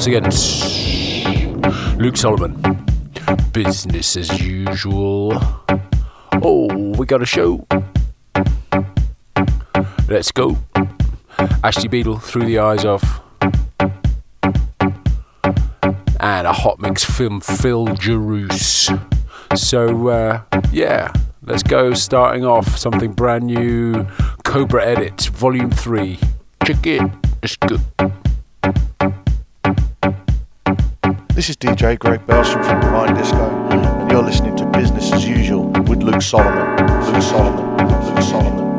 once again. Luke Solomon. Business as usual. Oh, we got a show. Let's go. Ashley Beedle through the eyes of. And a hot mix film Phil Gerus. So, uh, yeah, let's go. Starting off something brand new Cobra Edit, Volume 3. Check it. It's good. This is DJ Greg Belson from Divine Disco, and you're listening to Business as Usual with Luke Solomon. Luke Solomon. Luke Solomon.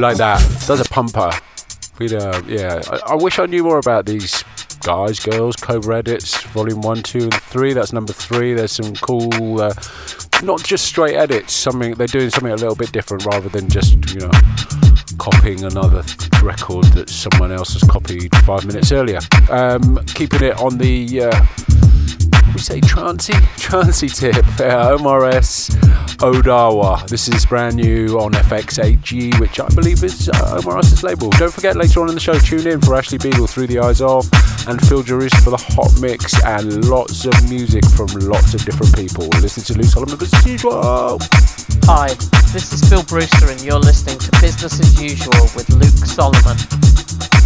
Like that. Does a pumper. Uh, yeah. I, I, wish I knew more about these guys, girls, Cobra edits, volume one, two, and three. That's number three. There's some cool, uh, not just straight edits. Something they're doing something a little bit different rather than just you know copying another record that someone else has copied five minutes earlier. Um, keeping it on the. Uh, we say trancy? Trancy tip. Uh, OMRS Odawa. This is brand new on FX8G, which I believe is uh, OMRS's label. Don't forget later on in the show, tune in for Ashley Beedle through the eyes of and Phil Gerus for the hot mix and lots of music from lots of different people. Listen to Luke Solomon as usual. Hi, this is Phil Brewster, and you're listening to Business as Usual with Luke Solomon.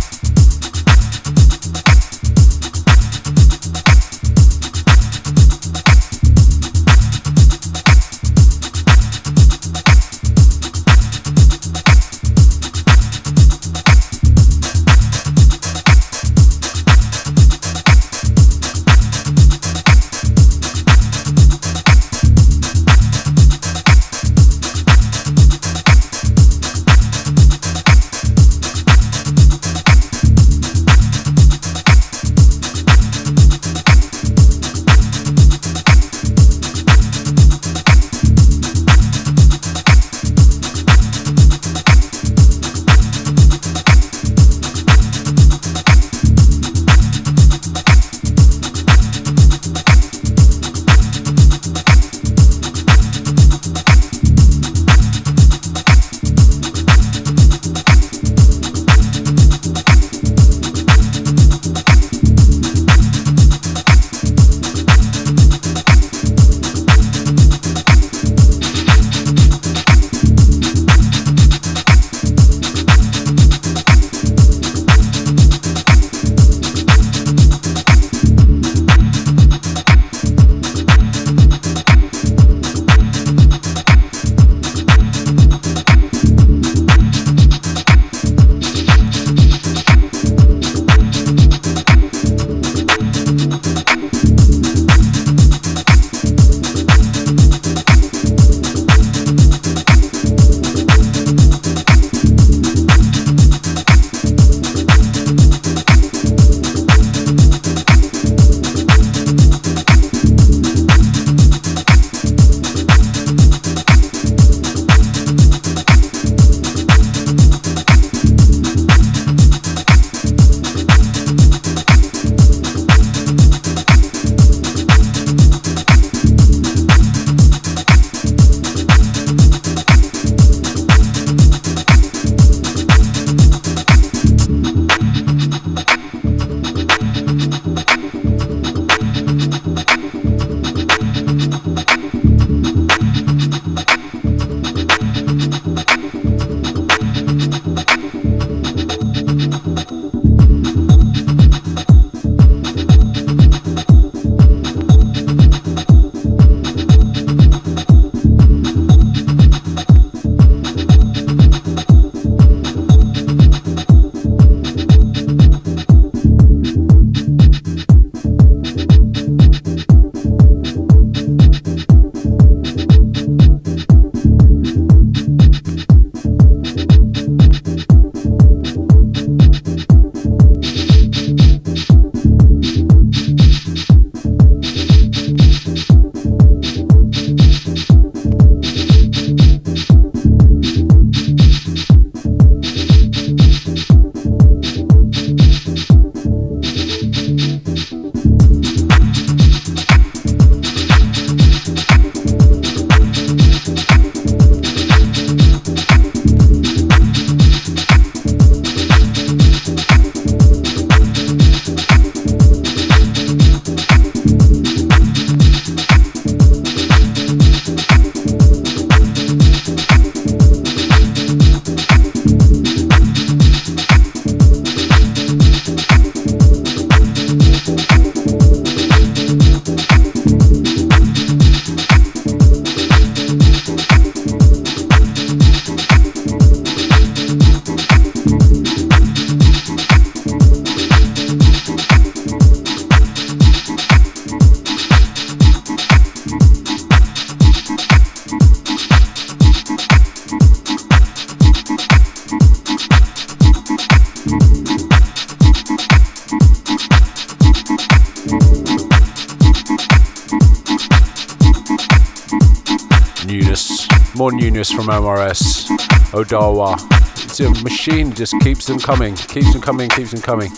From MRS, Odawa. It's a machine, just keeps them coming, keeps them coming, keeps them coming.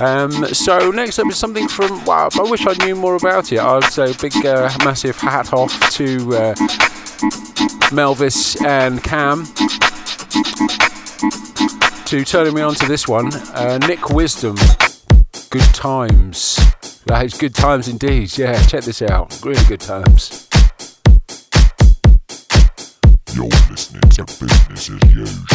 Um, so next up is something from, wow, I wish I knew more about it. I'd say big, uh, massive hat off to uh, Melvis and Cam to turning me on to this one. Uh, Nick Wisdom, Good Times. That is good times indeed. Yeah, check this out. Really good times. Business as Usual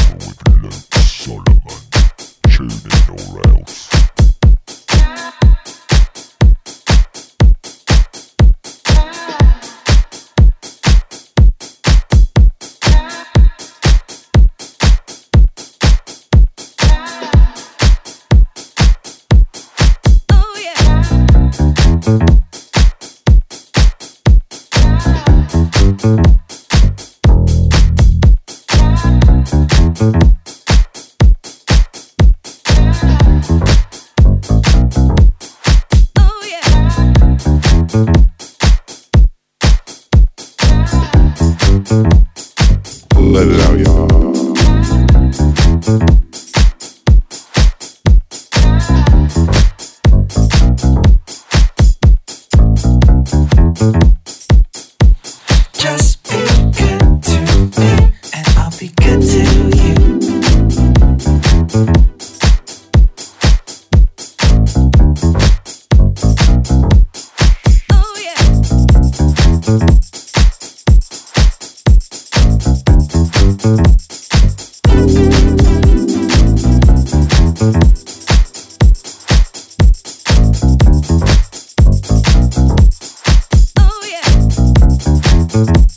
Thank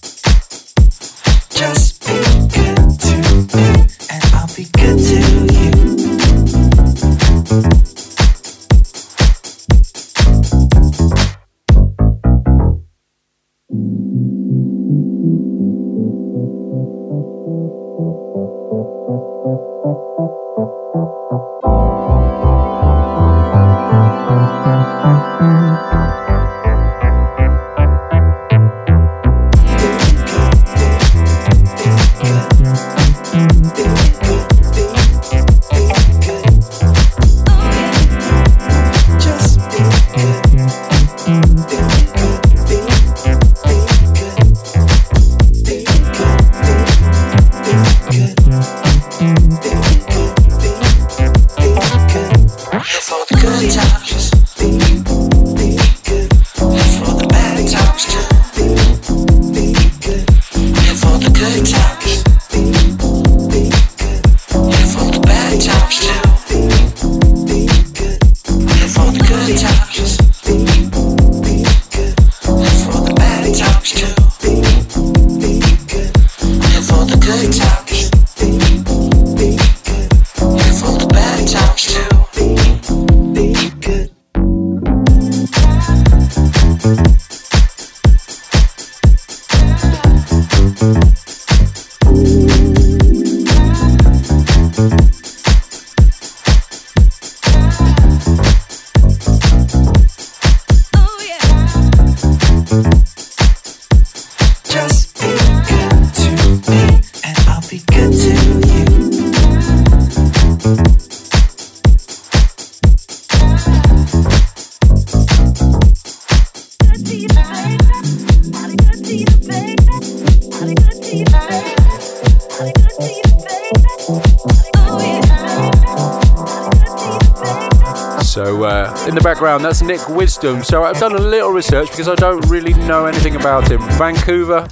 background, that's Nick Wisdom. So I've done a little research because I don't really know anything about him. Vancouver,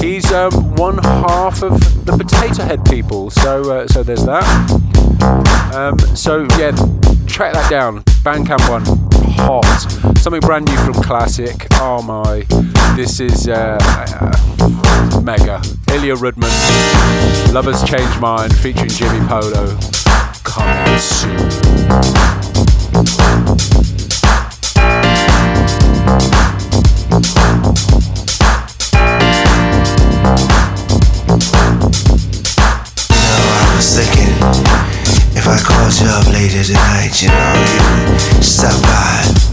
he's um, one half of the Potato Head people. So uh, so there's that. Um, so yeah, track that down. Bandcamp one, hot. Something brand new from Classic. Oh my, this is uh, uh, mega. Ilya Rudman, Lovers Change Mind, featuring Jimmy Polo. Coming soon. I called you up later tonight, you know, you stop by.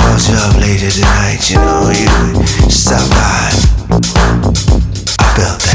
calls you up later tonight, you know you stop by. I felt. that.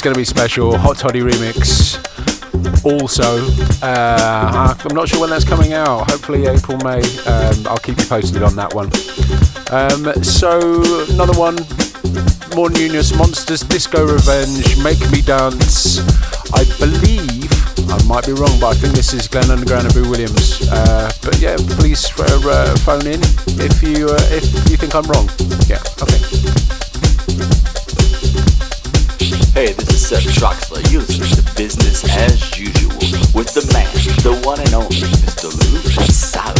That's gonna be special. Hot Toddy remix. Also, uh, I'm not sure when that's coming out. Hopefully April, May. Um, I'll keep you posted on that one. Um, so another one. More Nunez Monsters Disco Revenge. Make Me Dance. I believe I might be wrong, but I think this is Glenn Underground and Boo Williams. Uh, but yeah, please uh, uh, phone in if you uh, if you think I'm wrong. Yeah. This Troxler. You to Business as Usual with the man, the one and only Mr. Solomon.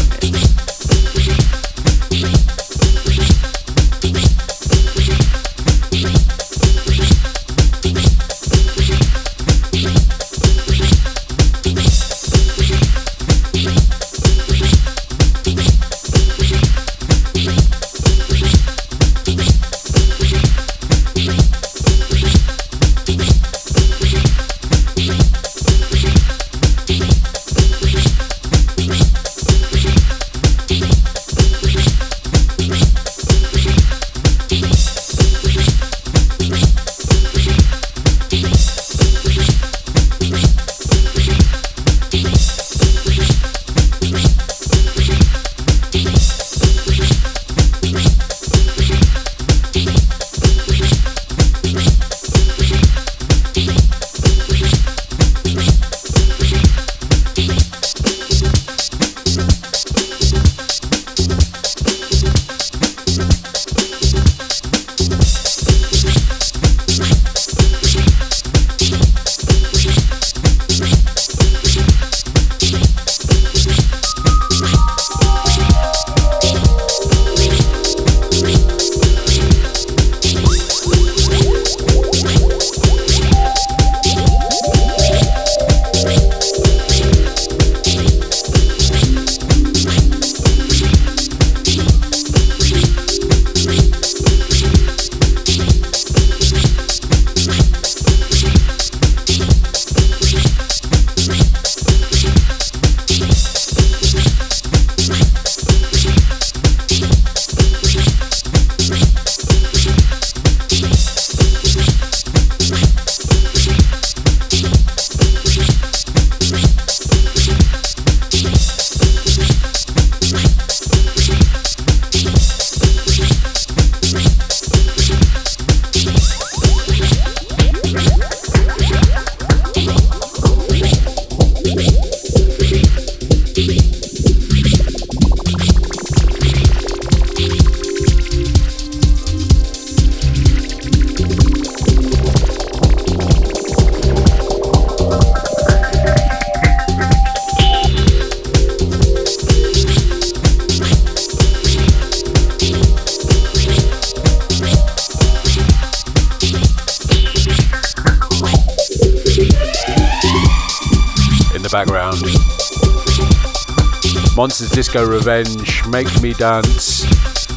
Monsters Disco Revenge, Make Me Dance.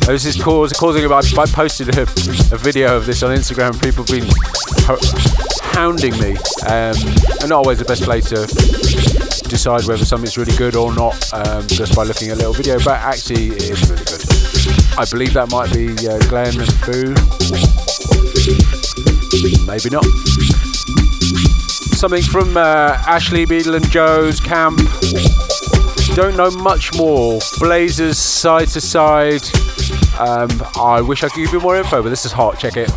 This is causing. I posted a, a video of this on Instagram. People have been hounding me, um, and not always the best place to decide whether something's really good or not um, just by looking at a little video. But actually, it is really good. I believe that might be uh, Glenn and Boo. Maybe not something from uh, Ashley Beedle and Joe's camp. Don't know much more. Blazers side to side. Um, I wish I could give you more info, but this is hot. Check it.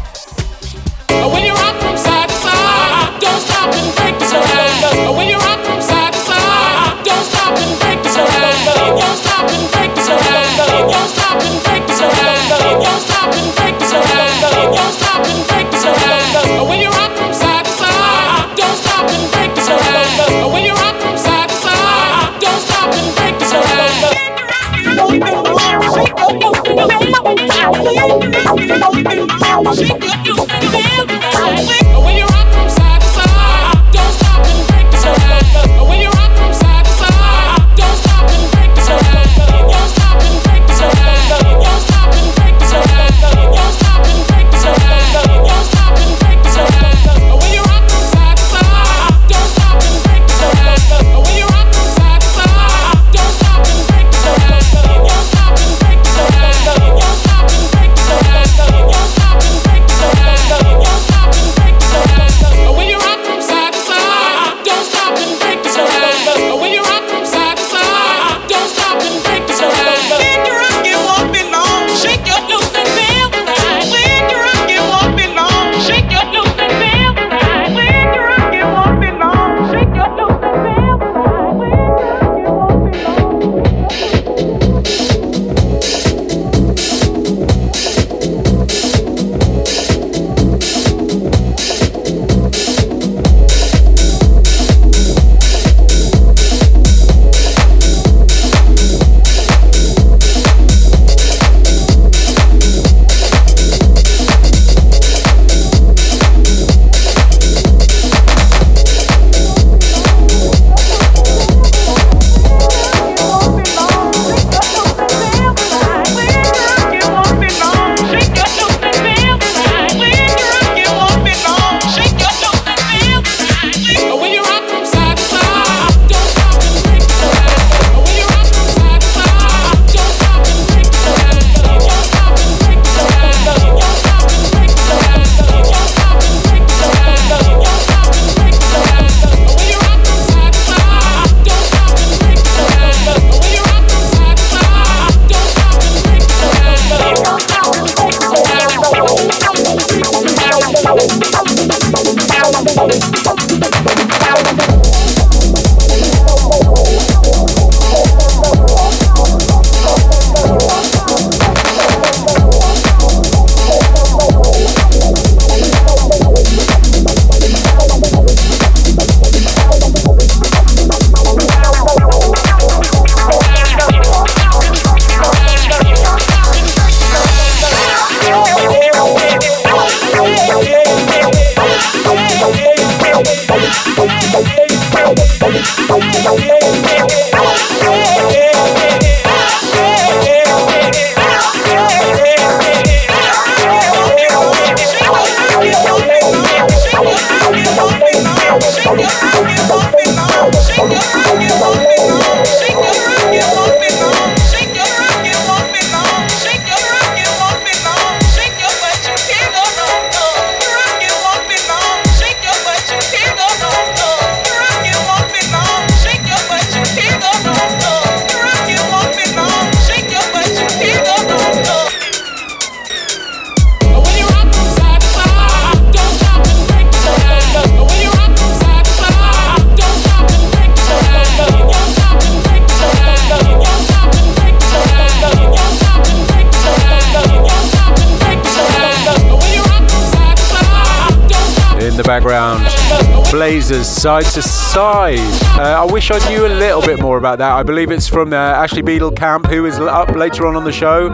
Side to side. Uh, I wish I knew a little bit more about that. I believe it's from uh, Ashley Beedle Camp, who is up later on on the show.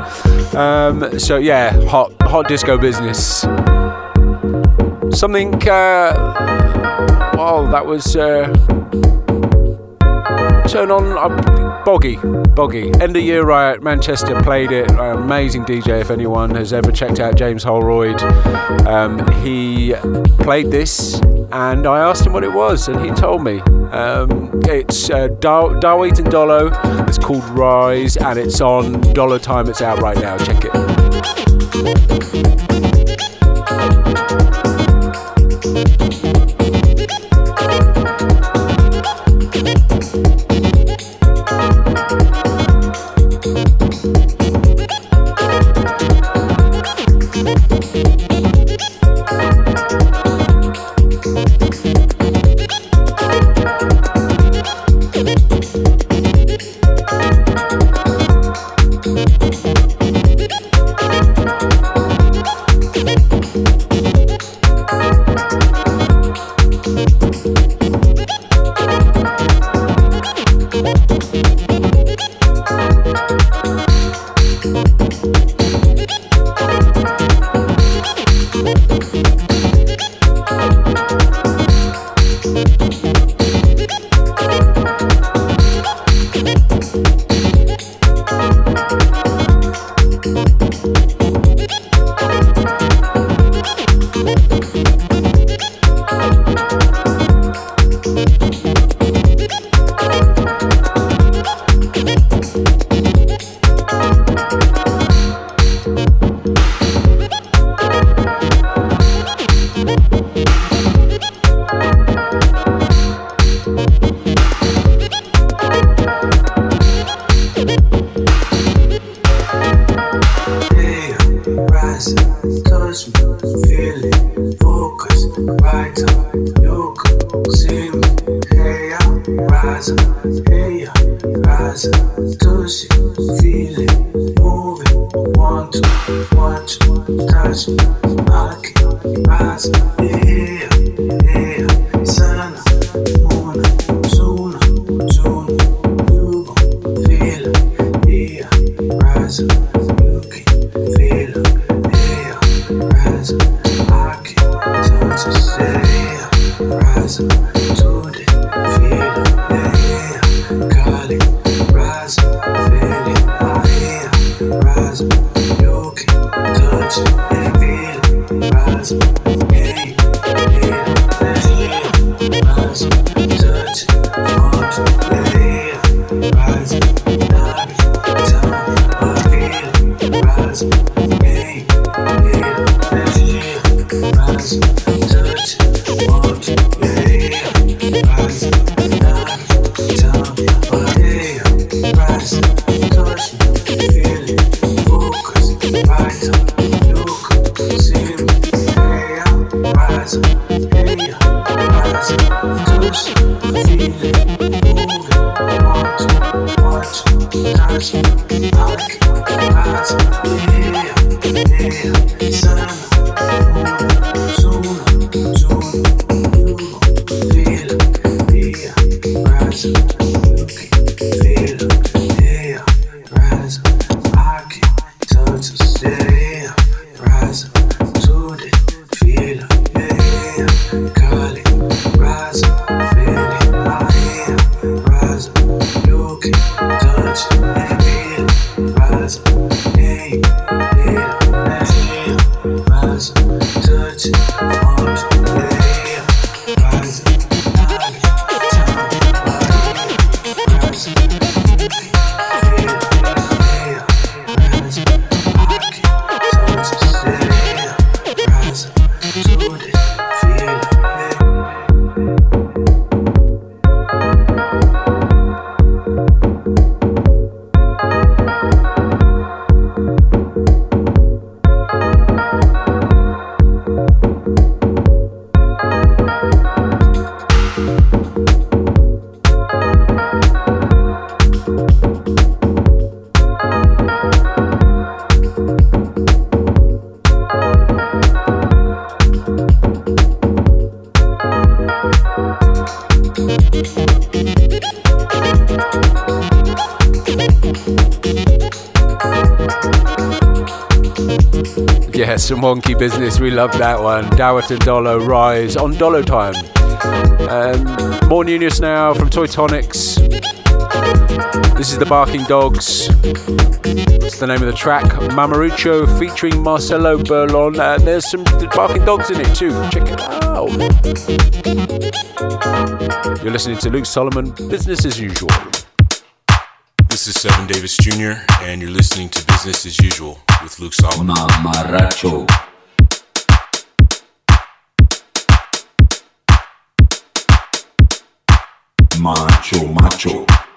Um, so yeah, hot hot disco business. Something. Uh, well, that was. Uh, turn on uh, Boggy, Boggy. End of year riot, Manchester played it. Amazing DJ. If anyone has ever checked out James Holroyd, um, he played this and I asked him what it was, and he told me. Um, it's uh, Dar- and Dolo. It's called Rise, and it's on Dollar Time. It's out right now. Check it. We love that one. Dawat and Dolo Rise on Dolo time. Um, more newness now from Toy Tonics. This is the Barking Dogs. It's the name of the track. Mamarracho featuring Marcelo Burlon. Uh, there's some Barking Dogs in it too. Check it out. You're listening to Luke Solomon, business as usual. This is Seven Davis Jr., and you're listening to Business as Usual with Luke Solomon. Mamarracho. Macho, macho.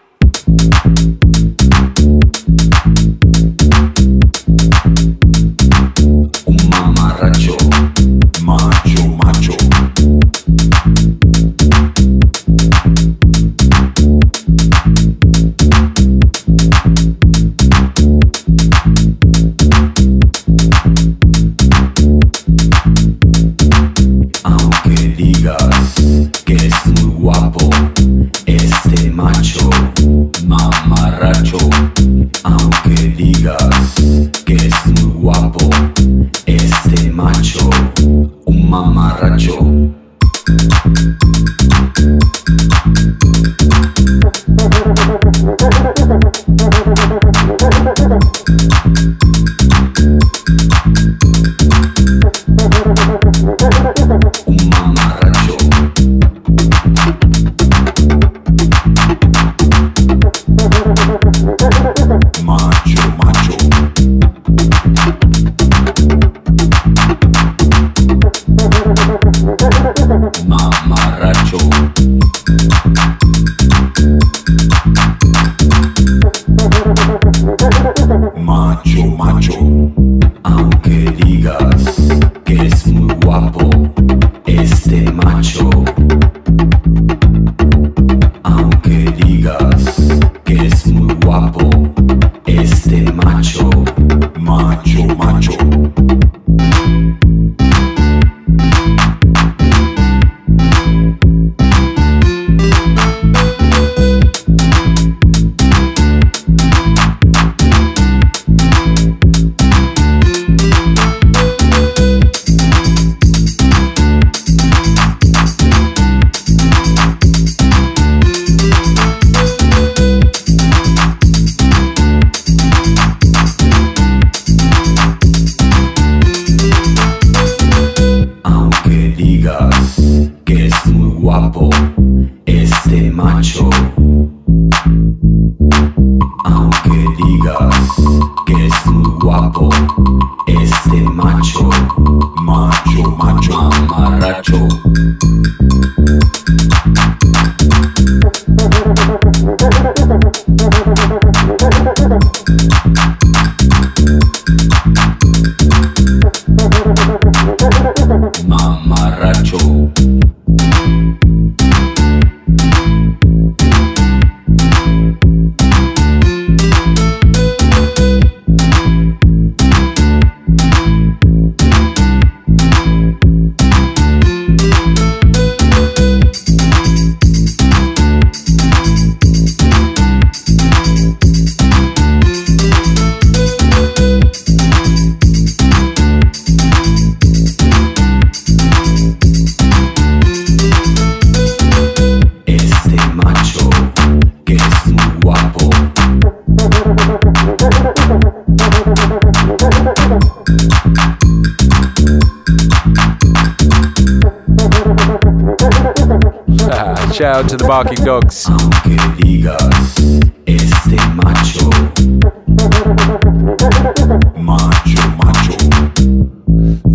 out to the Barking Dogs.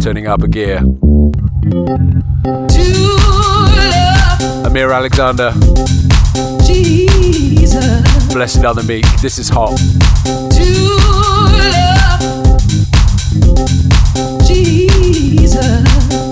Turning up a gear. Amir Alexander. Jesus. Blessed Are the Meek. This is hot. Jesus.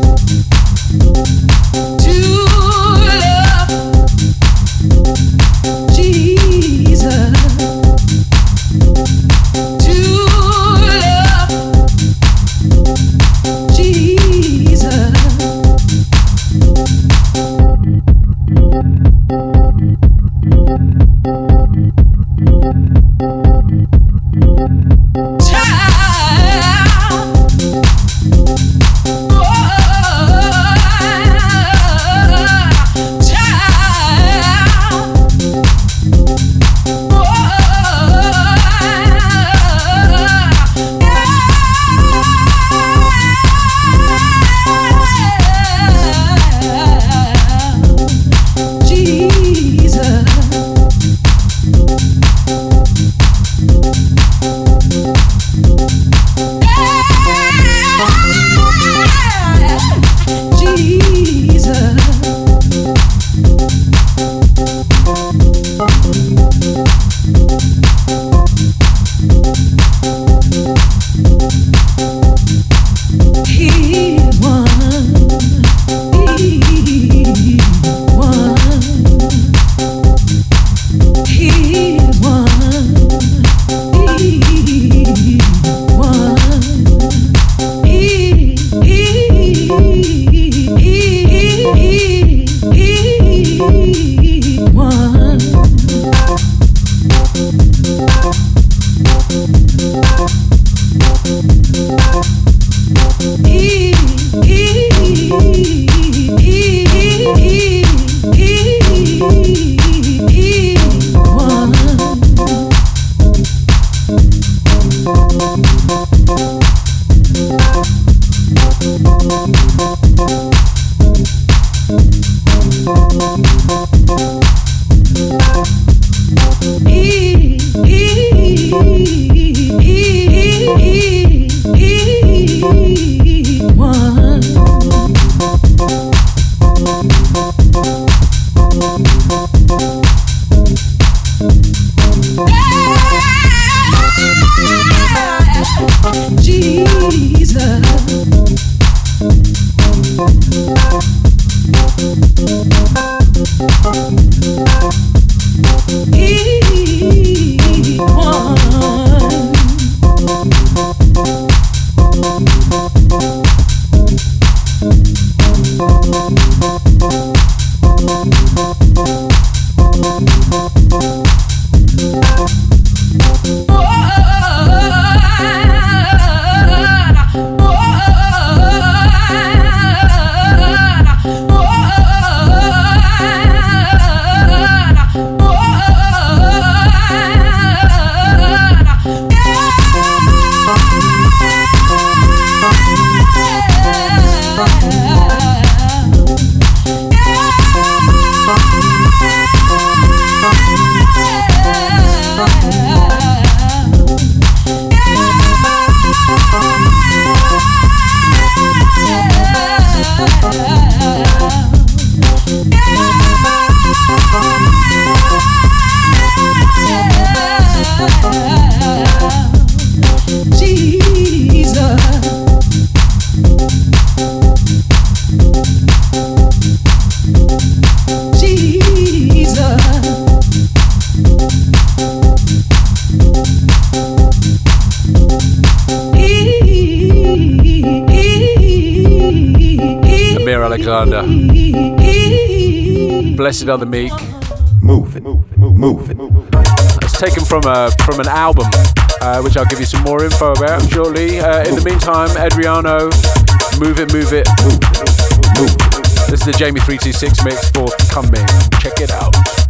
Blessed Are the Meek. Move it, move it. move it. It's taken from a from an album, uh, which I'll give you some more info about shortly. Uh, in the meantime, Adriano, Move It, Move It. This is the Jamie 326 mix forthcoming. Check it out.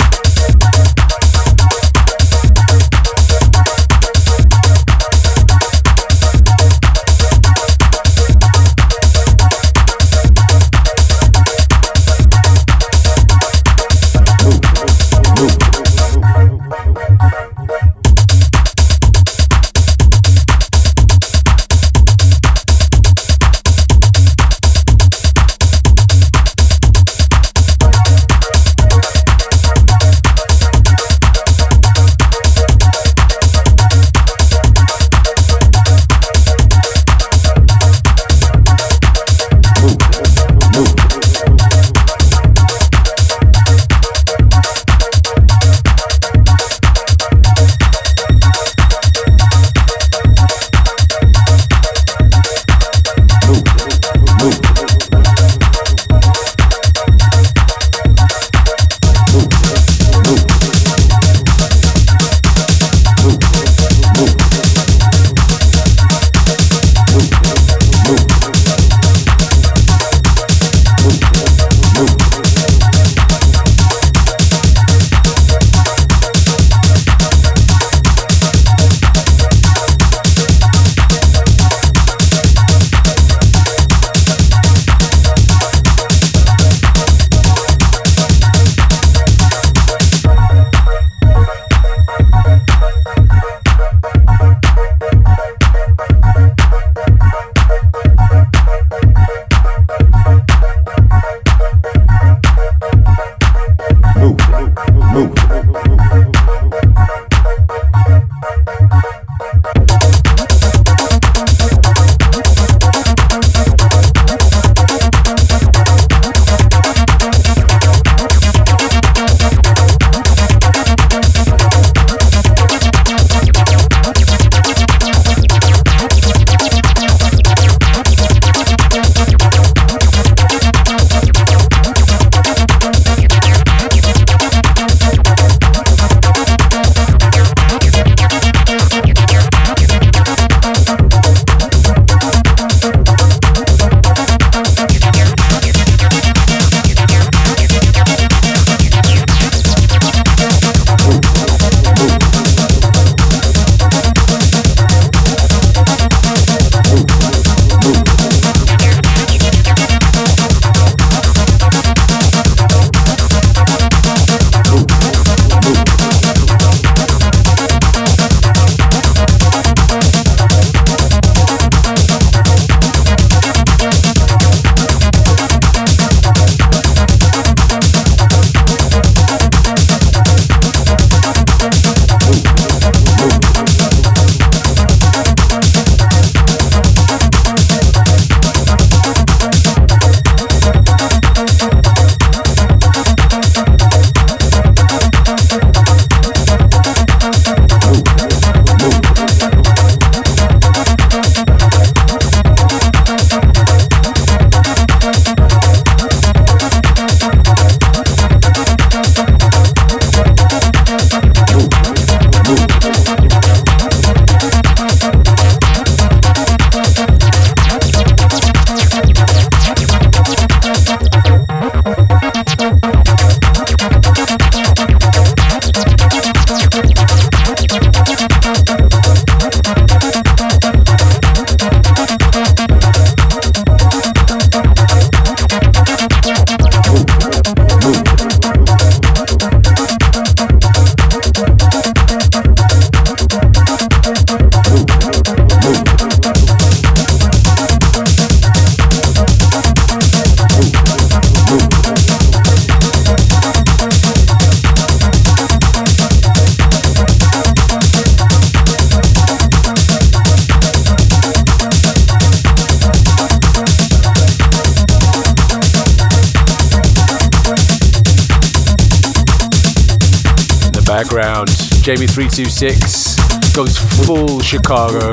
Jamie326 goes full Chicago.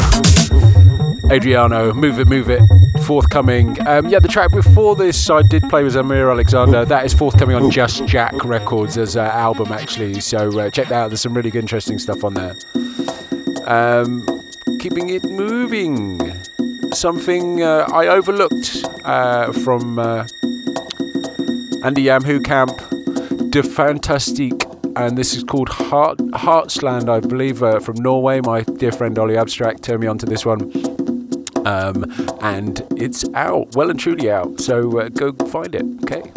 Adriano, move it, move it. Forthcoming. Um, yeah, the track before this I did play was Amir Alexander. That is forthcoming on Just Jack Records as an album, actually. So uh, check that out. There's some really good, interesting stuff on there. Um, keeping it moving. Something uh, I overlooked uh, from uh, Andy Yamhu Camp, De Fantastique, and this is called Heart Heartsland, I believe, uh, from Norway. My dear friend Ollie Abstract turned me on to this one. Um, and it's out, well and truly out. So uh, go find it, okay?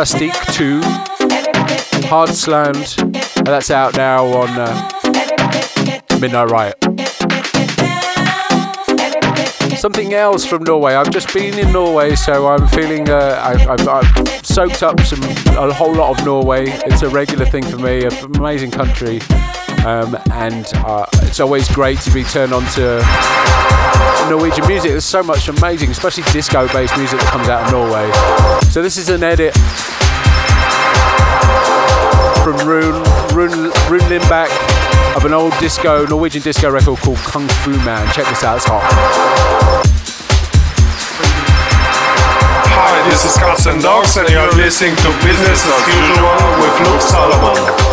Fantastique 2, Hardsland, and that's out now on uh, Midnight Riot. Something else from Norway. I've just been in Norway, so I'm feeling uh, I've, I've, I've, soaked up some a whole lot of Norway. It's a regular thing for me. An amazing country, um, and uh, it's always great to be turned on to Norwegian music. There's so much amazing, especially disco-based music that comes out of Norway. So this is an edit from Rune Rune Rune Lindbæk of an old disco Norwegian disco record called Kung Fu Man. Check this out, it's hot. Hi, this is Cats and Dogs, and you're listening to Business as Usual with Luke Solomon.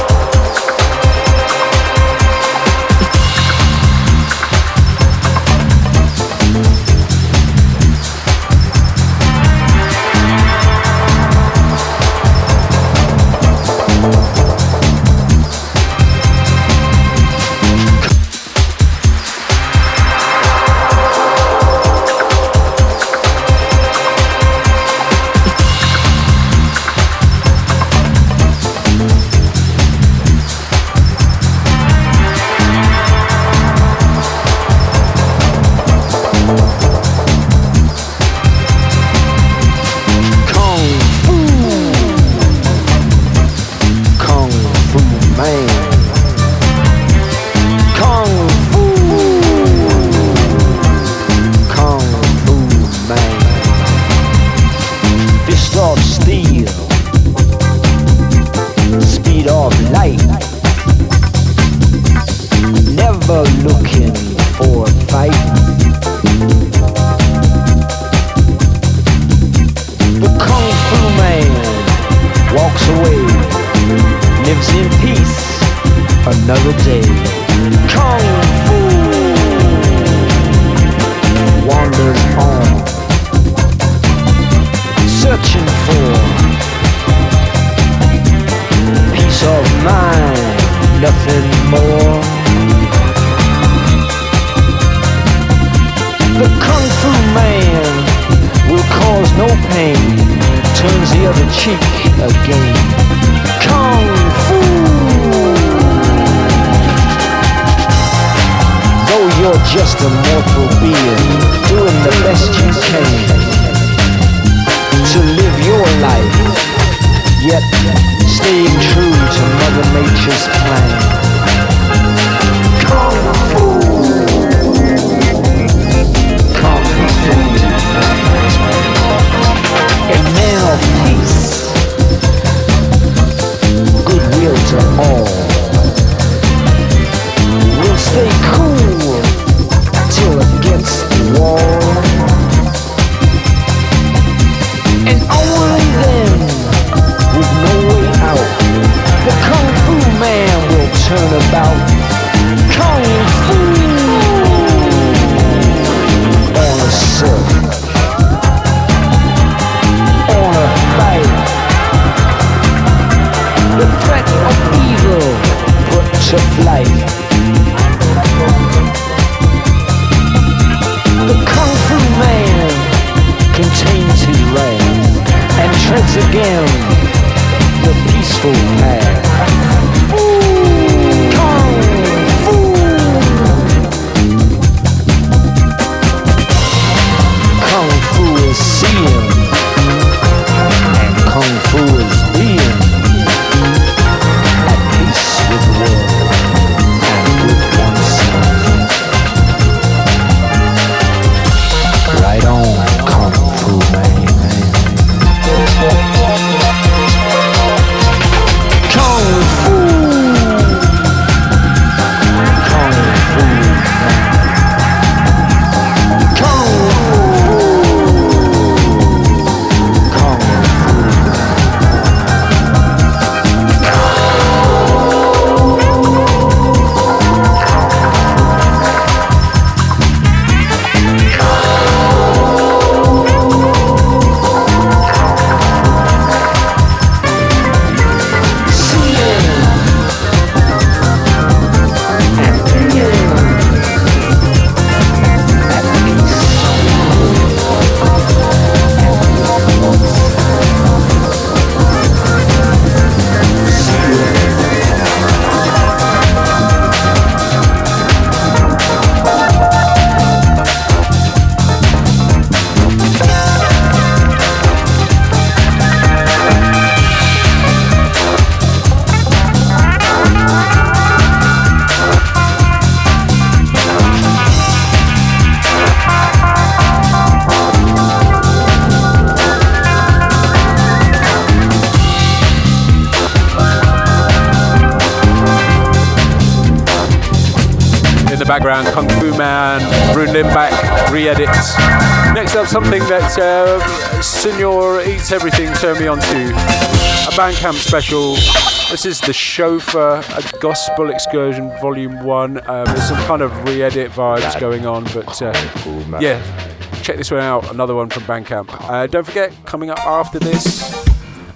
Uh, Senor Eats Everything turned me on to. A Bandcamp special. This is The Chauffeur, a Gospel Excursion Volume 1. Um, there's some kind of re-edit vibes going on, but uh, yeah, check this one out. Another one from Bandcamp. Uh, don't forget, coming up after this,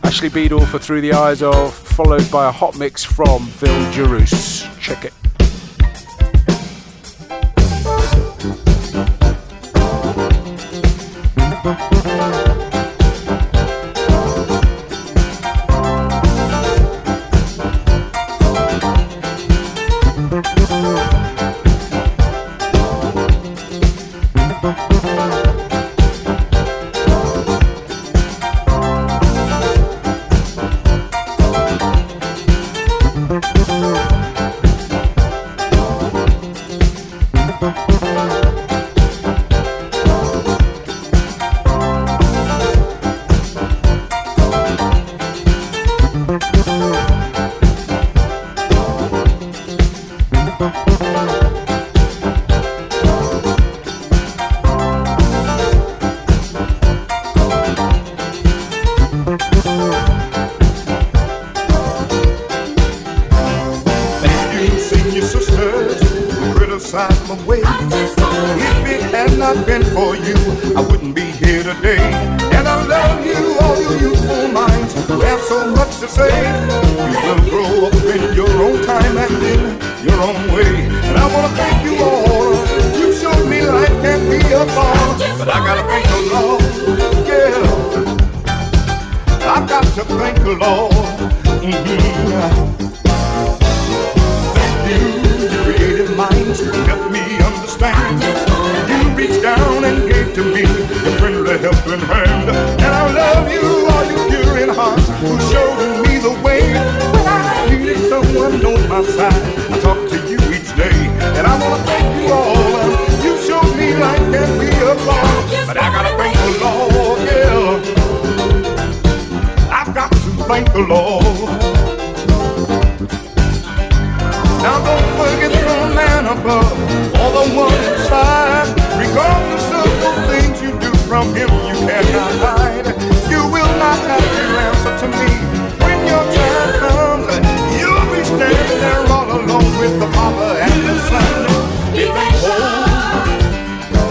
Ashley Beedle for Through the Eyes of, followed by a hot mix from Phil Gerus. Check it.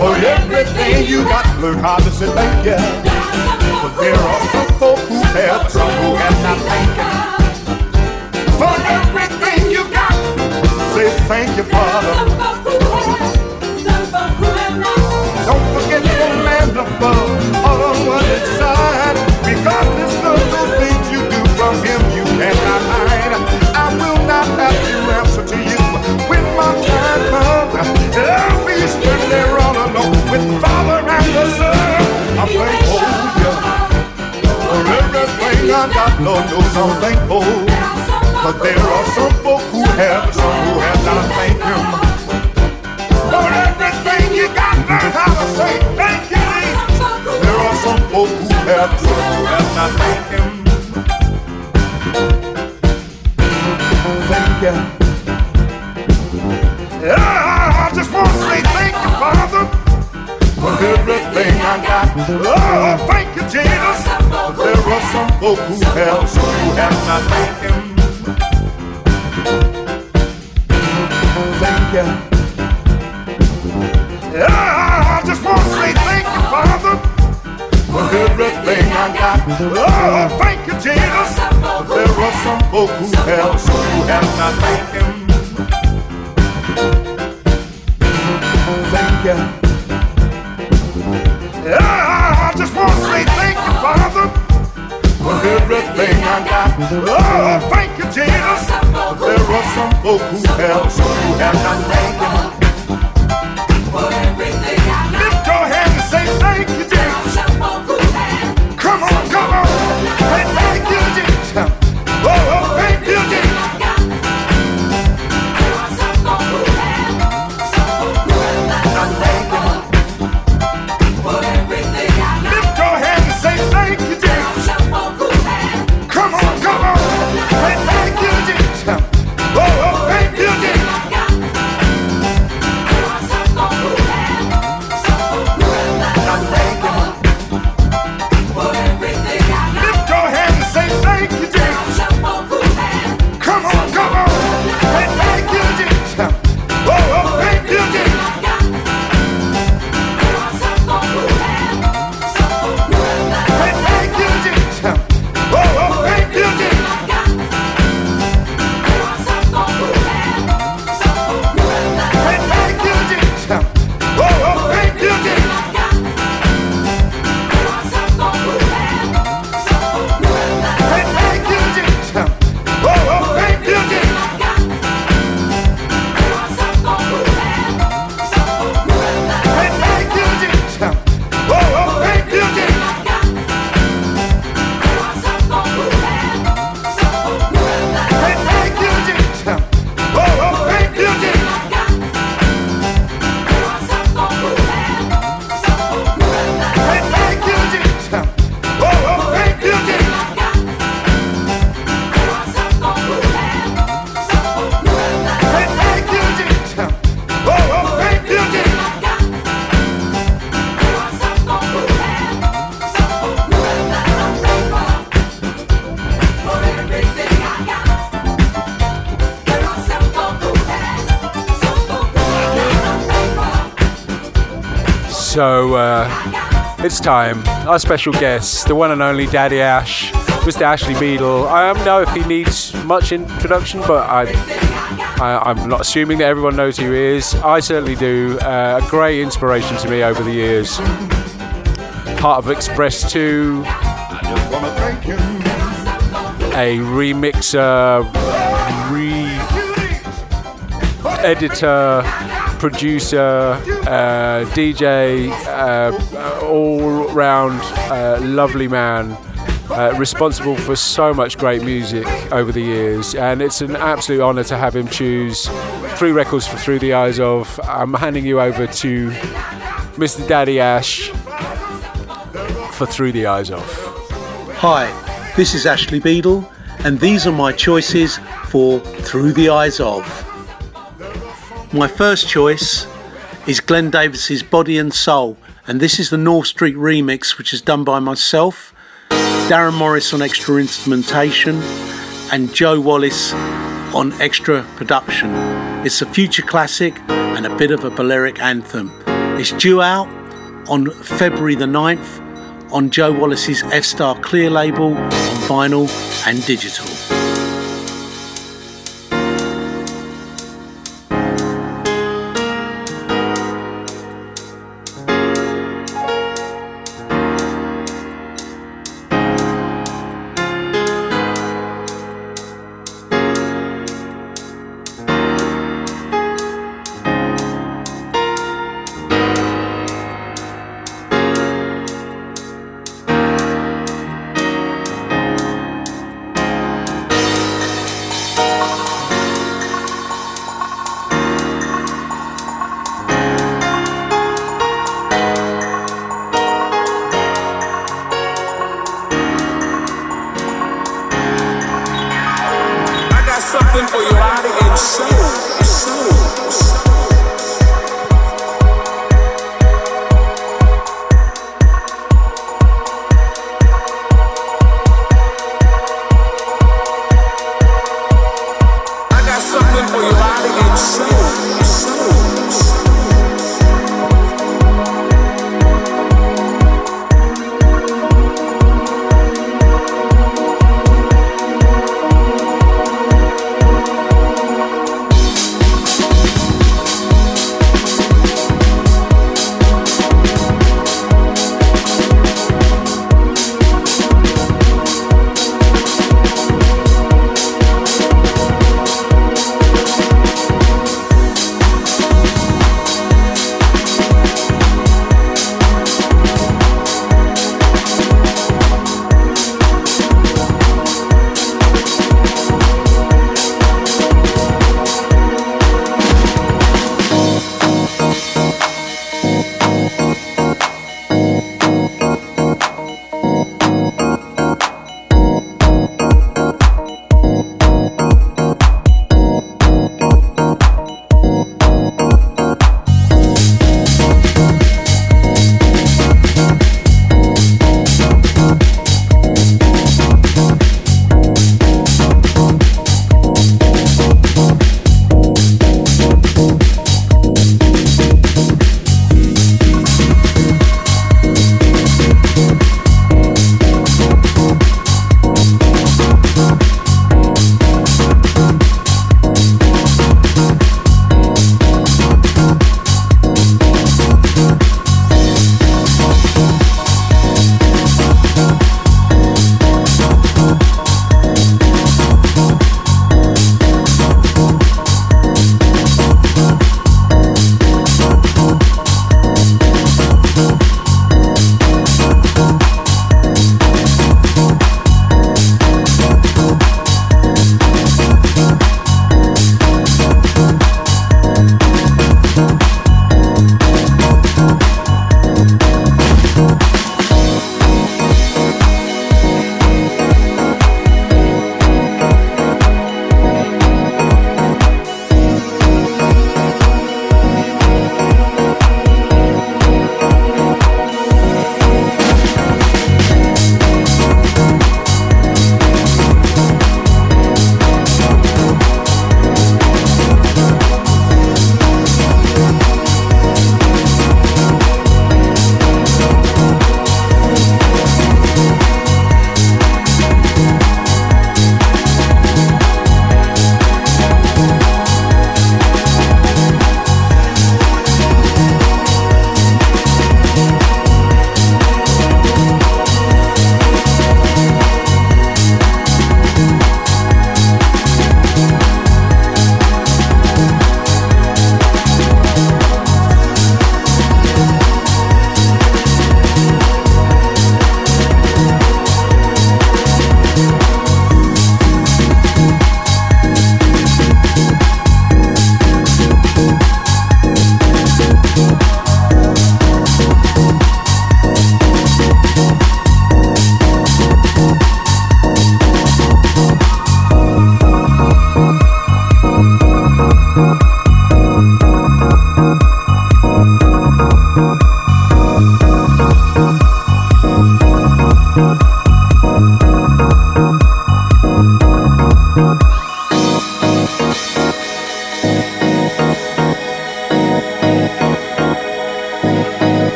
For everything you got. Learn how to say thank you. But there are some folk who have, trouble and not thanked you. For everything you got. Say thank you, Father. Don't forget the man above, or the one inside. Regardless of those things you do from him, you cannot hide. My time comes. I'll be there all alone with the Father and the Son. I'm thankful for everything I got. Lord knows I'm thankful. But there are some folk who have, some who have not thanked him. Everything you got, learn how to say thank you. There are some folk who have, some who have not thanked him. Thank you. Yeah, I just want to say thank you, Father, for everything I got. Oh, thank you, Jesus. There are some folk who have, some who have not thanked him. Thank you. Yeah, I just want to say thank you, Father, for everything I got. Oh, thank you, Jesus. There are some folk who have, some who have not thanked him. Thank you. I just want to say thank you, Father, for everything I got. Oh, thank you, Jesus. There are some folk who have, who have not thanked him. So uh, it's time. Our special guest, the one and only Daddy Ash, Mr. Ashley Beedle. I don't know if he needs much introduction, but I, I, am not assuming that everyone knows who he is. I certainly do. Uh, a great inspiration to me over the years. Part of Express 2, a remixer, re editor, producer, uh, DJ, uh, all round uh, lovely man. Uh, responsible for so much great music over the years, and it's an absolute honour to have him choose three records for Through the Eyes of. I'm handing you over to Mr. Daddy Ash for Through the Eyes of. Hi, this is Ashley Beedle, and these are my choices for Through the Eyes of. My first choice is Glenn Davis's Body and Soul, and this is the North Street remix, which is done by myself, Darren Morris on extra instrumentation, and Joe Wallace on extra production. It's a future classic and a bit of a Balearic anthem. It's due out on February the 9th on Joe Wallace's F Star Clear label on vinyl and digital.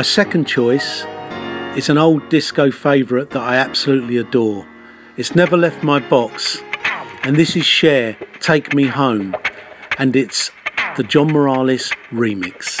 My second choice is an old disco favourite that I absolutely adore. It's never left my box, and this is Cher, Take Me Home, and it's the John Morales remix.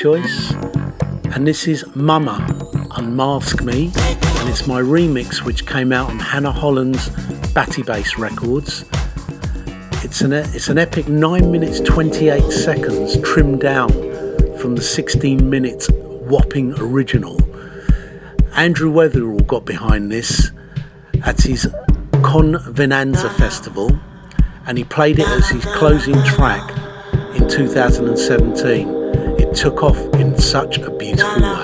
Choice, and this is Mama Unmask Me, and it's my remix which came out on Hannah Holland's Batty Bass Records. It's an it's an epic 9 minutes 28 seconds trimmed down from the 16 minutes whopping original. Andrew Weatherall got behind this at his Convenanza Festival and he played it as his closing track in 2017. It took off in such a beautiful way.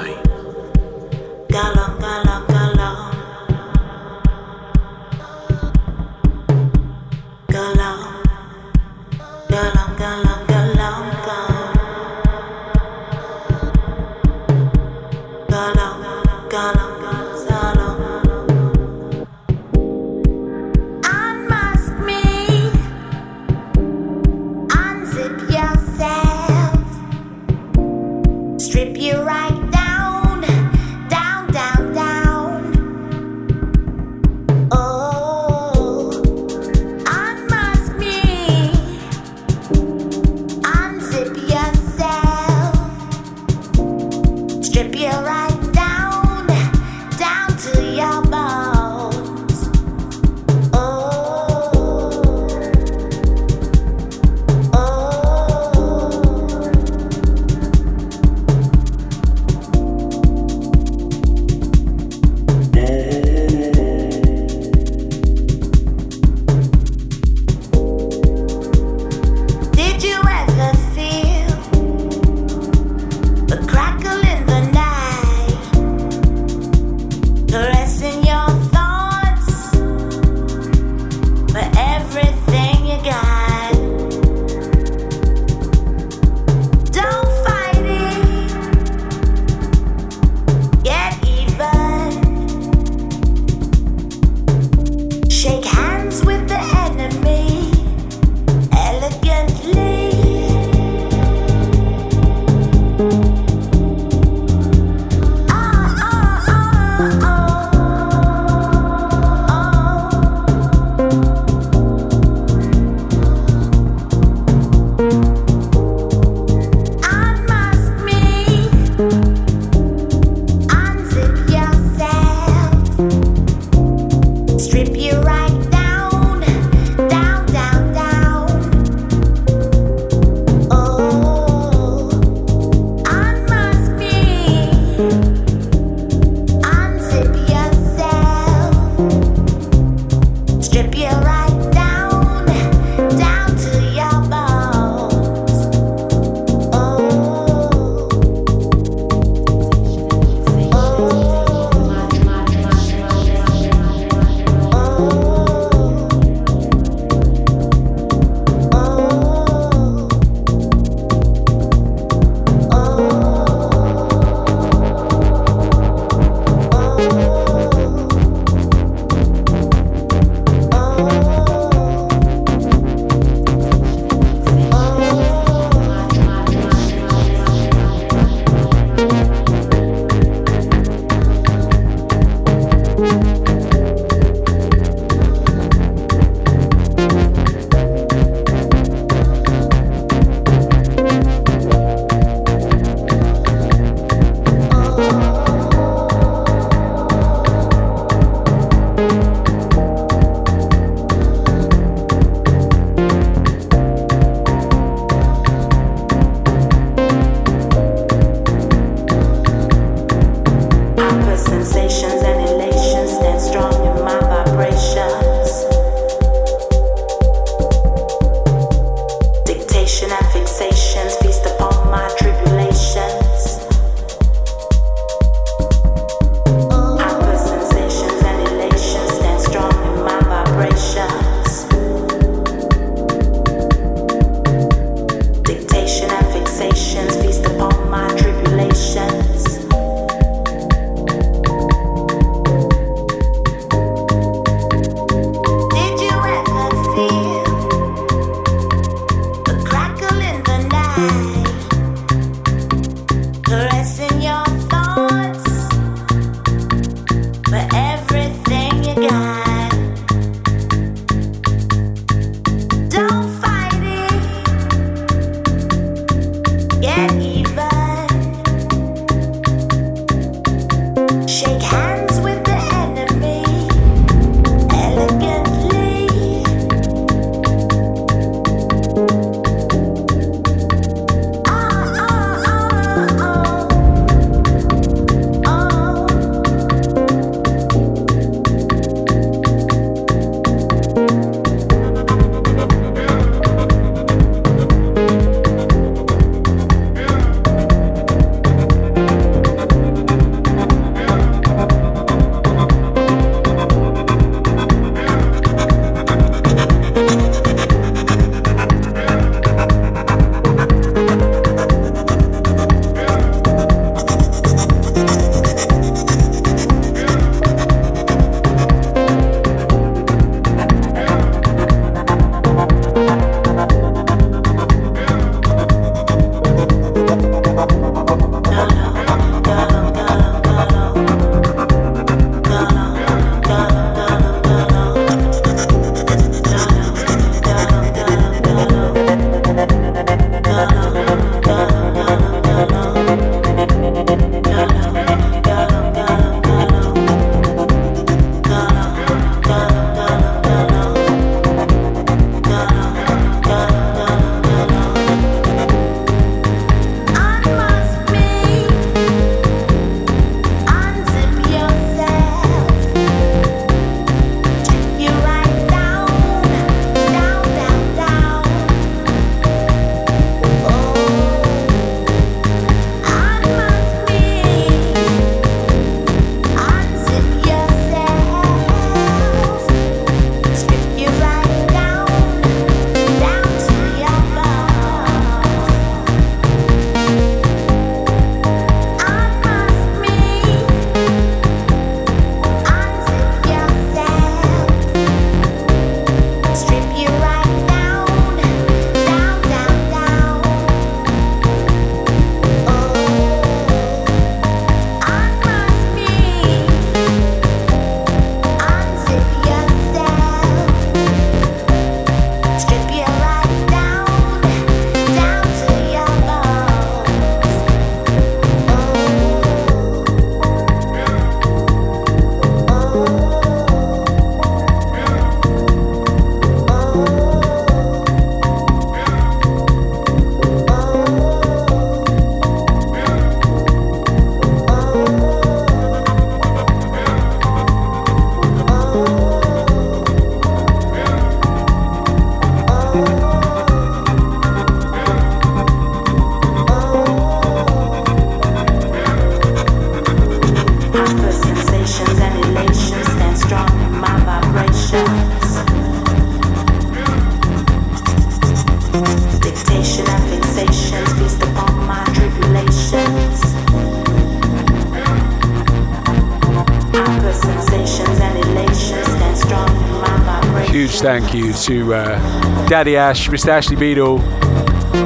Thank you to uh, Daddy Ash, Mr. Ashley Beedle,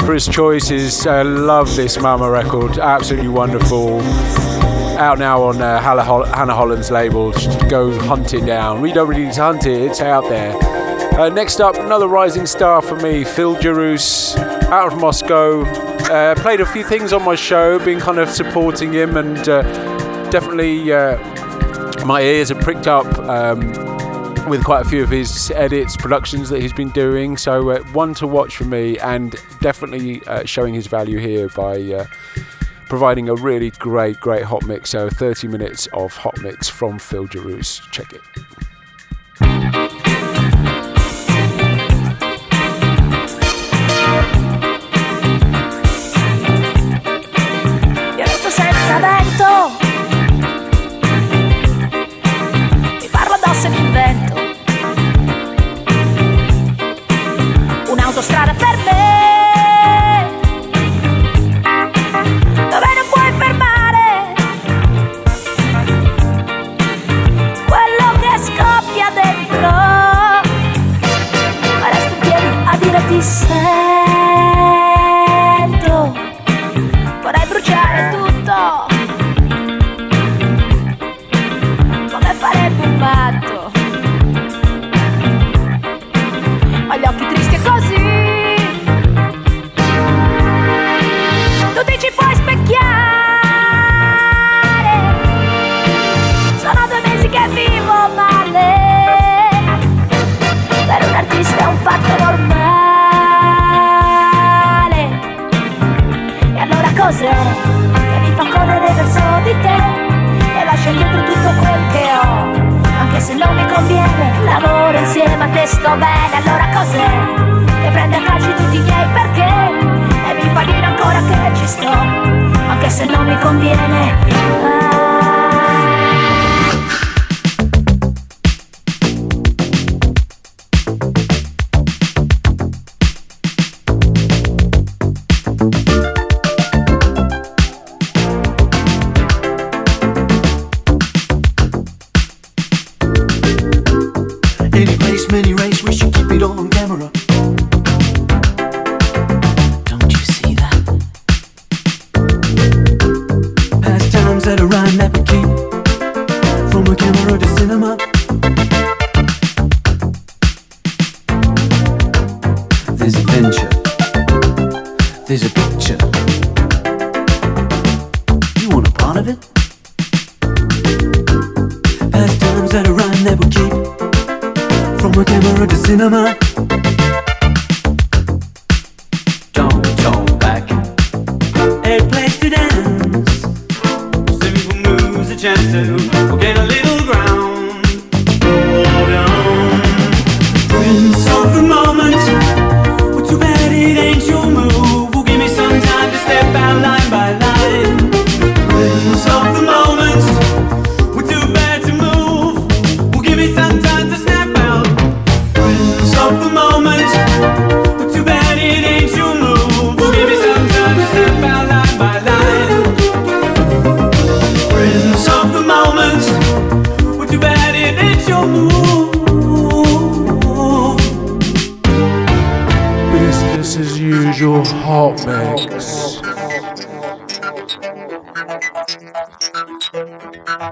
for his choices. I love this Mama record, absolutely wonderful. Out now on uh, Hannah, Hol- Hannah Holland's label. Go hunt it down. We don't really need to hunt it, it's out there. Uh, next up, another rising star for me, Phil Gerus, out of Moscow. Uh, played a few things on my show, been kind of supporting him, and uh, definitely uh, my ears are pricked up um, with quite a few of his edits, productions that he's been doing. So, uh, one to watch for me, and definitely uh, showing his value here by uh, providing a really great, great hot mix. So, 30 minutes of hot mix from Phil Gerus. Check it.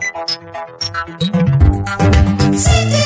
Shining in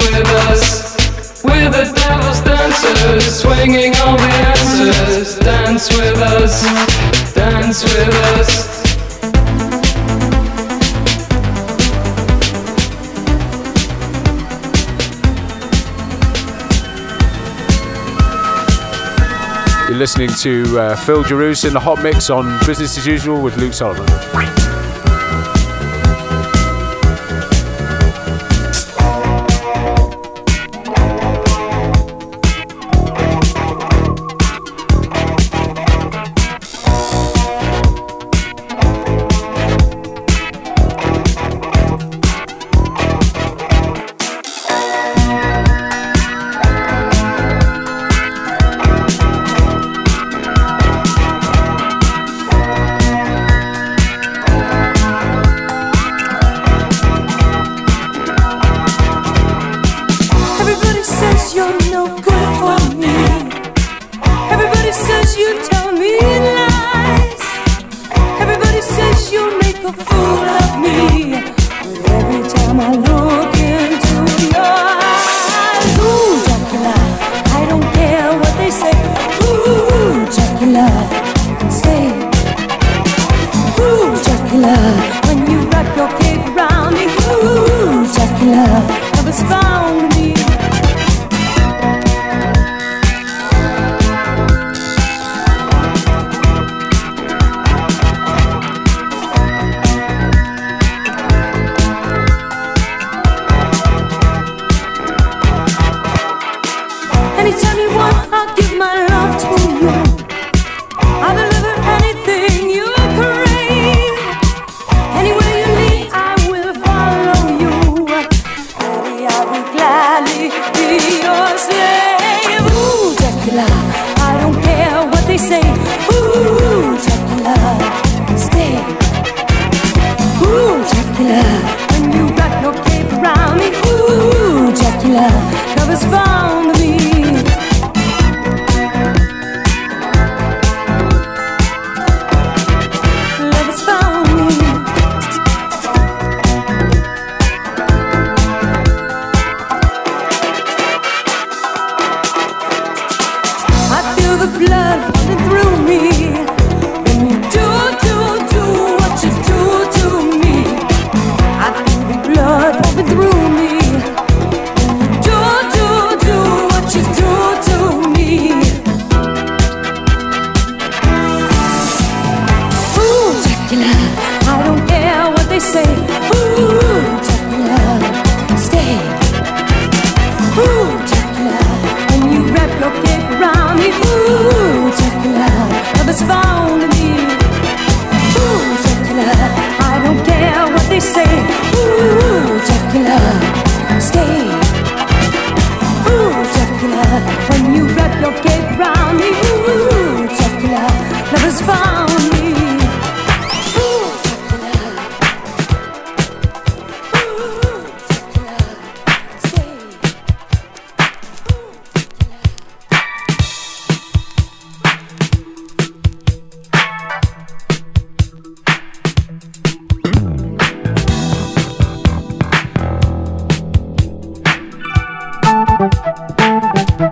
with us. We're the devil's dancers, swinging all the answers. Dance with us, dance with us. You're listening to uh, Phil Gerus in the Hot Mix on Business as Usual with Luke Solomon.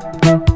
Música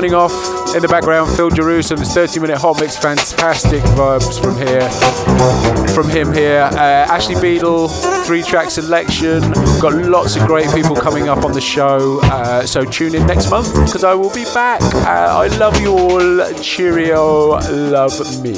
signing off in the background, Phil Jerusalem's 30 minute hot mix, fantastic vibes from here, from him here. Uh, Ashley Beedle, three track selection. Got lots of great people coming up on the show. Uh, so, tune in next month because I will be back. Uh, I love you all. Cheerio. Love me.